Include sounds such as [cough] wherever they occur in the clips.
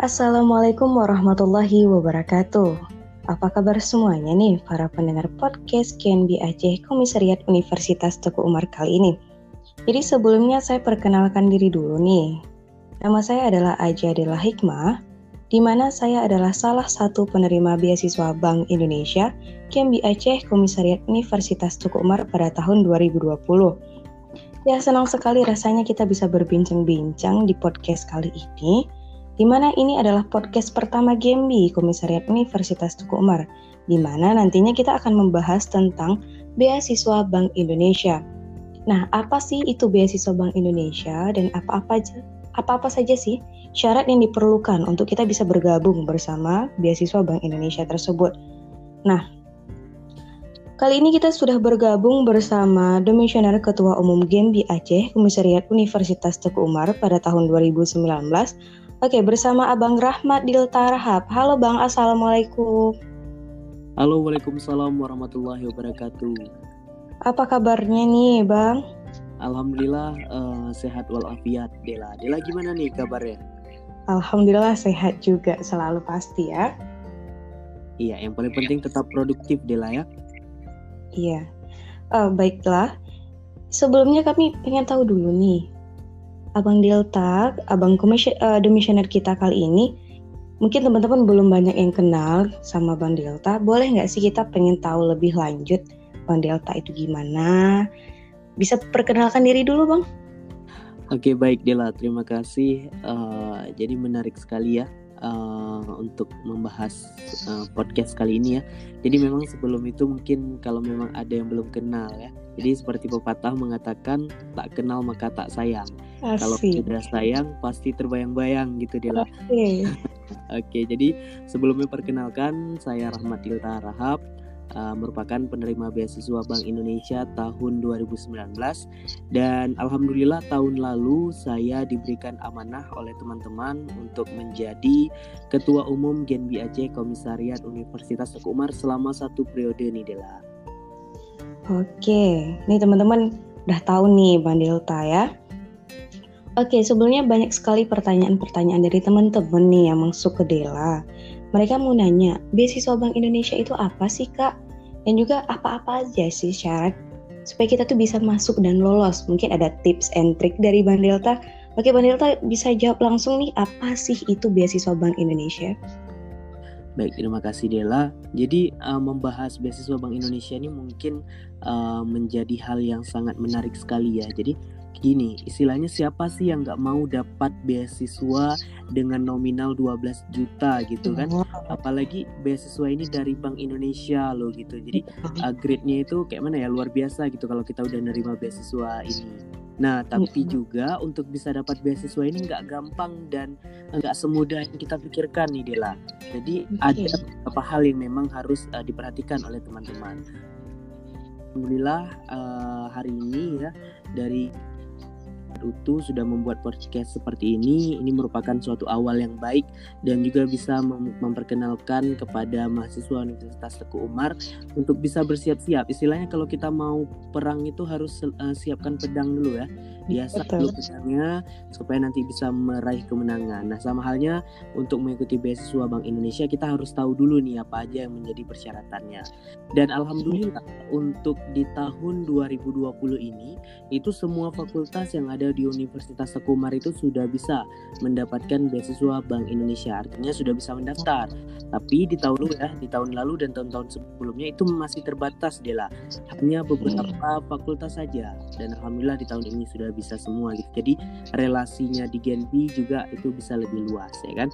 Assalamualaikum warahmatullahi wabarakatuh. Apa kabar semuanya nih para pendengar podcast KNB Aceh Komisariat Universitas Teguh Umar kali ini? Jadi sebelumnya saya perkenalkan diri dulu nih. Nama saya adalah Aja Adela Hikmah, di mana saya adalah salah satu penerima beasiswa Bank Indonesia KNB Aceh Komisariat Universitas Teguh Umar pada tahun 2020. Ya senang sekali rasanya kita bisa berbincang-bincang di podcast kali ini di mana ini adalah podcast pertama Gembi Komisariat Universitas Tuku Umar, di mana nantinya kita akan membahas tentang beasiswa Bank Indonesia. Nah, apa sih itu beasiswa Bank Indonesia dan apa-apa aja apa-apa saja sih syarat yang diperlukan untuk kita bisa bergabung bersama beasiswa Bank Indonesia tersebut. Nah, kali ini kita sudah bergabung bersama Demisioner Ketua Umum Gembi Aceh Komisariat Universitas Teguh Umar pada tahun 2019 Oke, bersama Abang Rahmat Dil Tarhab. Halo Bang, Assalamualaikum. Halo, Waalaikumsalam warahmatullahi wabarakatuh. Apa kabarnya nih Bang? Alhamdulillah uh, sehat walafiat Dela. Dela gimana nih kabarnya? Alhamdulillah sehat juga selalu pasti ya. Iya, yang paling penting tetap produktif Dela ya. Iya. Uh, baiklah. Sebelumnya kami pengen tahu dulu nih, Abang Delta, Abang komisioner, uh, demisioner kita kali ini, mungkin teman-teman belum banyak yang kenal sama Bang Delta. Boleh nggak sih kita pengen tahu lebih lanjut Bang Delta itu gimana? Bisa perkenalkan diri dulu Bang. Oke baik Dela, terima kasih. Uh, jadi menarik sekali ya uh, untuk membahas uh, podcast kali ini ya. Jadi memang sebelum itu mungkin kalau memang ada yang belum kenal ya. Jadi seperti pepatah mengatakan tak kenal maka tak sayang. Kalau sudah sayang pasti terbayang-bayang gitu dia. Oke. [laughs] Oke, jadi sebelumnya perkenalkan saya Rahmat Ilta Rahab uh, merupakan penerima beasiswa Bank Indonesia tahun 2019 dan alhamdulillah tahun lalu saya diberikan amanah oleh teman-teman untuk menjadi ketua umum Genbi Aceh Komisariat Universitas Teguh Umar selama satu periode nih Dela. Oke, nih teman-teman udah tahu nih Bang Delta ya. Oke, sebelumnya banyak sekali pertanyaan-pertanyaan dari teman-teman nih yang masuk ke Dela. Mereka mau nanya, beasiswa Bank Indonesia itu apa sih kak? Dan juga apa-apa aja sih syarat supaya kita tuh bisa masuk dan lolos? Mungkin ada tips and trick dari Bang Delta. Oke, Bang Delta bisa jawab langsung nih, apa sih itu beasiswa Bank Indonesia? Baik, terima kasih Dela. Jadi uh, membahas beasiswa Bank Indonesia ini mungkin uh, menjadi hal yang sangat menarik sekali ya. Jadi gini, istilahnya siapa sih yang nggak mau dapat beasiswa dengan nominal 12 juta gitu kan? Apalagi beasiswa ini dari Bank Indonesia loh gitu. Jadi uh, grade-nya itu kayak mana ya luar biasa gitu kalau kita udah nerima beasiswa ini. Nah, tapi juga untuk bisa dapat beasiswa ini nggak gampang dan nggak semudah yang kita pikirkan nih Dela. Jadi okay. ada beberapa hal yang memang harus uh, diperhatikan oleh teman-teman. Alhamdulillah uh, hari ini ya dari Utu sudah membuat podcast seperti ini. Ini merupakan suatu awal yang baik dan juga bisa mem memperkenalkan kepada mahasiswa Universitas Teguh Umar untuk bisa bersiap-siap. Istilahnya kalau kita mau perang itu harus uh, siapkan pedang dulu ya. Biasa dulu pedangnya supaya nanti bisa meraih kemenangan. Nah, sama halnya untuk mengikuti beasiswa Bank Indonesia kita harus tahu dulu nih apa aja yang menjadi persyaratannya. Dan alhamdulillah untuk di tahun 2020 ini itu semua fakultas yang ada di Universitas Tekumar itu sudah bisa mendapatkan beasiswa Bank Indonesia. Artinya sudah bisa mendaftar. Tapi di tahun lalu ya, di tahun lalu dan tahun-tahun sebelumnya itu masih terbatas Dela. Hanya beberapa hmm. fakultas saja. Dan alhamdulillah di tahun ini sudah bisa semua gitu. Jadi relasinya di Genbi juga itu bisa lebih luas ya kan.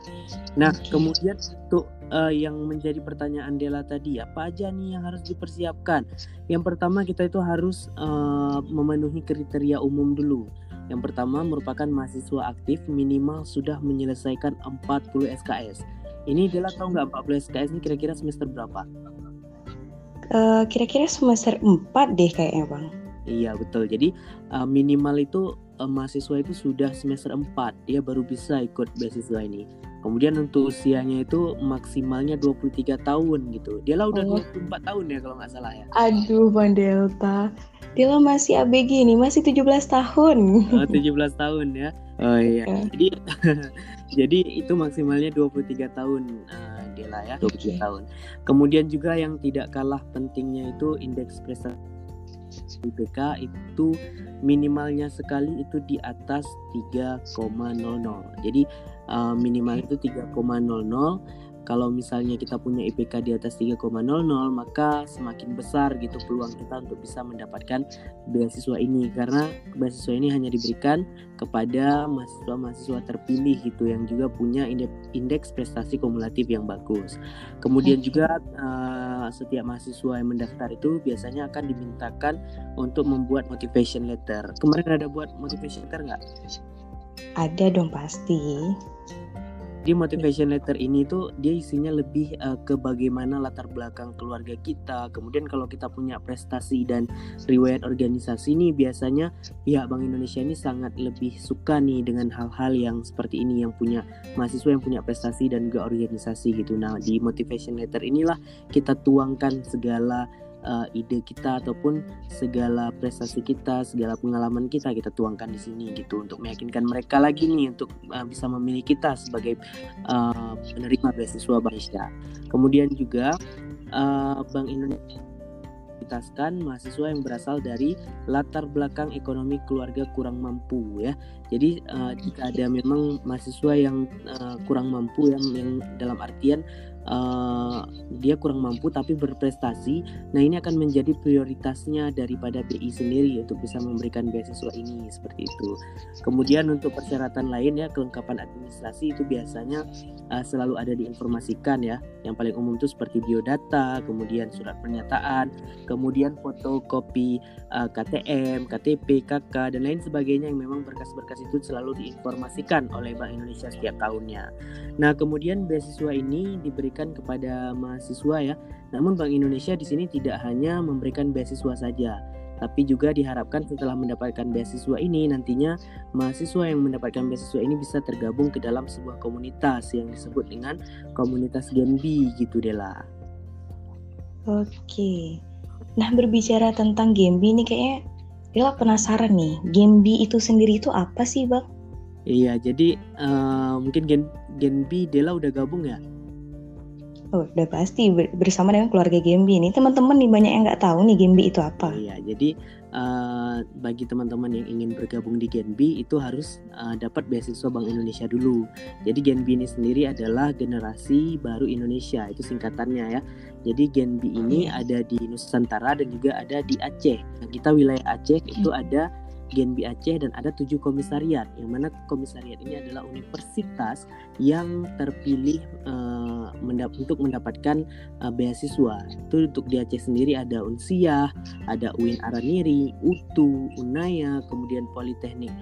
Nah, kemudian untuk uh, yang menjadi pertanyaan Dela tadi apa aja nih yang harus dipersiapkan? Yang pertama kita itu harus uh, memenuhi kriteria umum dulu. Yang pertama merupakan mahasiswa aktif minimal sudah menyelesaikan 40 SKS. Ini Dela tahu nggak 40 SKS ini kira-kira semester berapa? Uh, kira-kira semester 4 deh kayaknya Bang. Iya betul. Jadi uh, minimal itu uh, mahasiswa itu sudah semester 4 dia baru bisa ikut beasiswa ini. Kemudian untuk usianya itu maksimalnya 23 tahun gitu. Dia lah udah oh. 24 tahun ya kalau nggak salah ya. Aduh Bang Delta. Dia lah masih ABG nih, masih 17 tahun. Oh, 17 tahun ya. Oh iya. Okay. Jadi [laughs] jadi itu maksimalnya 23 tahun uh, Dela ya, 23 okay. tahun. Kemudian juga yang tidak kalah pentingnya itu indeks prestasi IPK itu minimalnya sekali itu di atas 3,00. Jadi uh, minimal itu 3,00 kalau misalnya kita punya IPK di atas 3,00 maka semakin besar gitu peluang kita untuk bisa mendapatkan beasiswa ini karena beasiswa ini hanya diberikan kepada mahasiswa-mahasiswa terpilih gitu yang juga punya indeks prestasi kumulatif yang bagus. Kemudian juga uh, setiap mahasiswa yang mendaftar itu biasanya akan dimintakan untuk membuat motivation letter. Kemarin ada buat motivation letter nggak? Ada dong pasti. Di motivation letter ini tuh dia isinya lebih uh, ke bagaimana latar belakang keluarga kita. Kemudian kalau kita punya prestasi dan riwayat organisasi ini biasanya pihak Bank Indonesia ini sangat lebih suka nih dengan hal-hal yang seperti ini yang punya mahasiswa yang punya prestasi dan juga organisasi gitu. Nah, di motivation letter inilah kita tuangkan segala uh, ide kita ataupun segala prestasi kita, segala pengalaman kita kita tuangkan di sini gitu untuk meyakinkan mereka lagi nih untuk uh, bisa memilih kita sebagai uh, penerima beasiswa Indonesia. Kemudian juga uh, Bank Indonesia prioritaskan mahasiswa yang berasal dari latar belakang ekonomi keluarga kurang mampu ya. Jadi uh, jika ada memang mahasiswa yang uh, kurang mampu yang, yang dalam artian uh, dia kurang mampu tapi berprestasi. Nah, ini akan menjadi prioritasnya daripada BI sendiri untuk bisa memberikan beasiswa ini seperti itu. Kemudian untuk persyaratan lain ya, kelengkapan administrasi itu biasanya uh, selalu ada diinformasikan ya. Yang paling umum itu seperti biodata, kemudian surat pernyataan, kemudian fotokopi uh, KTM, KTP, KK dan lain sebagainya yang memang berkas-berkas itu selalu diinformasikan oleh Bank Indonesia setiap tahunnya. Nah, kemudian beasiswa ini diberikan kepada mahasiswa ya. Namun Bank Indonesia di sini tidak hanya memberikan beasiswa saja, tapi juga diharapkan setelah mendapatkan beasiswa ini nantinya mahasiswa yang mendapatkan beasiswa ini bisa tergabung ke dalam sebuah komunitas yang disebut dengan komunitas Genbi gitu Dela. Oke. Nah, berbicara tentang Genbi ini kayaknya Dela penasaran nih, Genbi itu sendiri itu apa sih, Bang? Iya, jadi uh, mungkin Gen Genbi Dela udah gabung ya? Oh, udah pasti bersama dengan keluarga Gembi ini. Teman-teman nih banyak yang nggak tahu nih Gembi itu apa. Iya, jadi uh, bagi teman-teman yang ingin bergabung di Genbi itu harus uh, dapat beasiswa Bank Indonesia dulu. Jadi Genbi ini sendiri adalah generasi baru Indonesia, itu singkatannya ya. Jadi Genbi ini ada di Nusantara dan juga ada di Aceh. Nah, kita wilayah Aceh itu ada Genbi Aceh dan ada tujuh komisariat yang mana komisariat ini adalah universitas yang terpilih uh, mendap untuk mendapatkan uh, beasiswa. Itu untuk di Aceh sendiri ada Unsiah, ada UIN Araniri, UTU, Unaya, kemudian Politeknik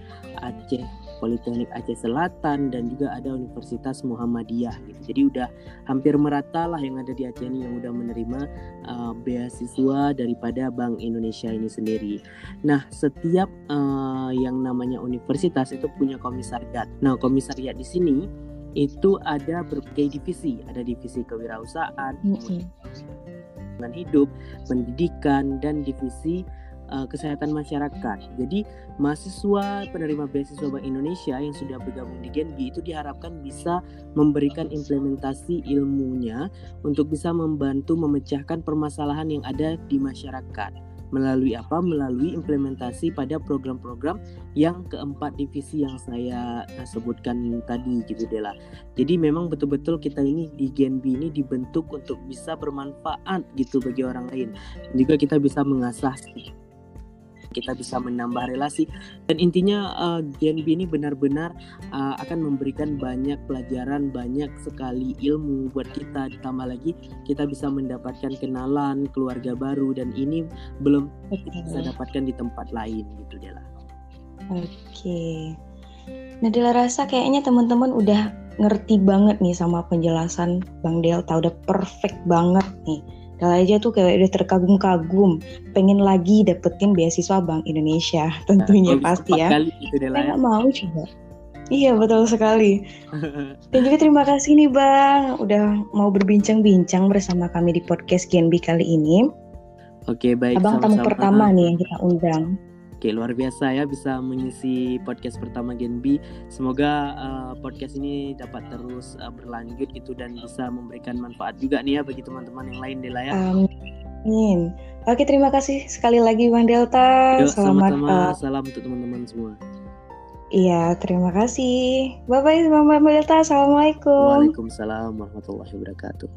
Aceh Politeknik Aceh Selatan dan juga ada Universitas Muhammadiyah gitu. Jadi udah hampir merata lah yang ada di Aceh ini yang udah menerima uh, beasiswa daripada Bank Indonesia ini sendiri. Nah, setiap uh, yang namanya universitas itu punya komisariat. Nah, komisariat di sini itu ada berbagai divisi, ada divisi kewirausahaan, -hmm. hidup, pendidikan dan divisi uh, kesehatan masyarakat. Jadi mahasiswa penerima beasiswa Bank Indonesia yang sudah bergabung di Genbi itu diharapkan bisa memberikan implementasi ilmunya untuk bisa membantu memecahkan permasalahan yang ada di masyarakat. Melalui apa? Melalui implementasi pada program-program yang keempat divisi yang saya eh, sebutkan tadi gitu Dela. Jadi memang betul-betul kita ini di Genbi ini dibentuk untuk bisa bermanfaat gitu bagi orang lain. Juga kita bisa mengasah kita bisa menambah relasi dan intinya uh, GNB ini benar-benar uh, akan memberikan banyak pelajaran banyak sekali ilmu buat kita ditambah lagi kita bisa mendapatkan kenalan keluarga baru dan ini belum kita bisa dapatkan di tempat lain gitu Dela. Oke. Okay. Nah, Dela rasa kayaknya teman-teman udah ngerti banget nih sama penjelasan Bang Delta, udah perfect banget nih kalau aja tuh kayak udah terkagum-kagum, pengen lagi dapetin beasiswa Bank Indonesia, tentunya nah, pasti ya. Kali gitu deh mau coba. Iya betul sekali. [laughs] Dan juga terima kasih nih Bang, udah mau berbincang-bincang bersama kami di podcast Genbi kali ini. Oke baik. Abang tamu pertama nih yang kita undang. Oke luar biasa ya bisa mengisi podcast pertama Genbi. Semoga uh, podcast ini dapat terus uh, berlanjut gitu dan bisa memberikan manfaat juga nih ya bagi teman-teman yang lain Dela ya. Amin. Oke terima kasih sekali lagi Bang Delta. Yuk, Selamat sama uh, salam untuk teman-teman semua. Iya, terima kasih. Bye-bye, Mbak Delta. Assalamualaikum. Waalaikumsalam warahmatullahi wabarakatuh.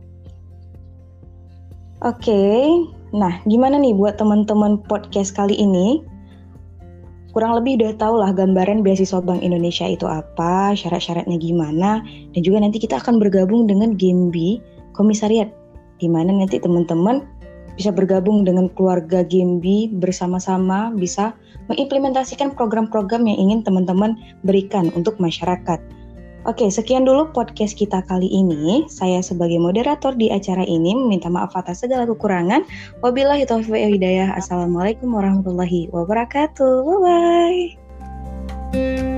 Oke, nah gimana nih buat teman-teman podcast kali ini? Kurang lebih udah tau lah gambaran beasiswa Bank Indonesia itu apa, syarat-syaratnya gimana, dan juga nanti kita akan bergabung dengan Gembi Komisariat, di mana nanti teman-teman bisa bergabung dengan keluarga Gembi bersama-sama bisa mengimplementasikan program-program yang ingin teman-teman berikan untuk masyarakat. Oke, sekian dulu podcast kita kali ini. Saya sebagai moderator di acara ini meminta maaf atas segala kekurangan. Wabillahi taufiq wa hidayah. Assalamualaikum warahmatullahi wabarakatuh. Bye-bye.